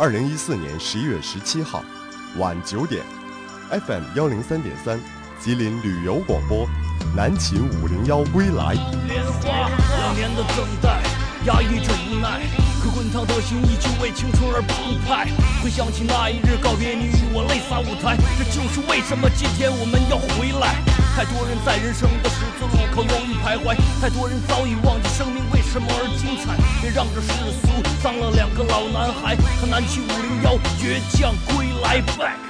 二零一四年十一月十七号晚九点，FM 幺零三点三，吉林旅游广播，南秦五零幺归来。莲花，两年的等待，压抑着无奈，可滚烫的心依旧为青春而澎湃。回想起那一日告别你与我泪洒舞台，这就是为什么今天我们要回来。太多人在人生的十字路口犹豫徘徊，太多人早已忘记精彩。别让这世俗脏了两个老男孩，他南七五零幺倔强归来。Back。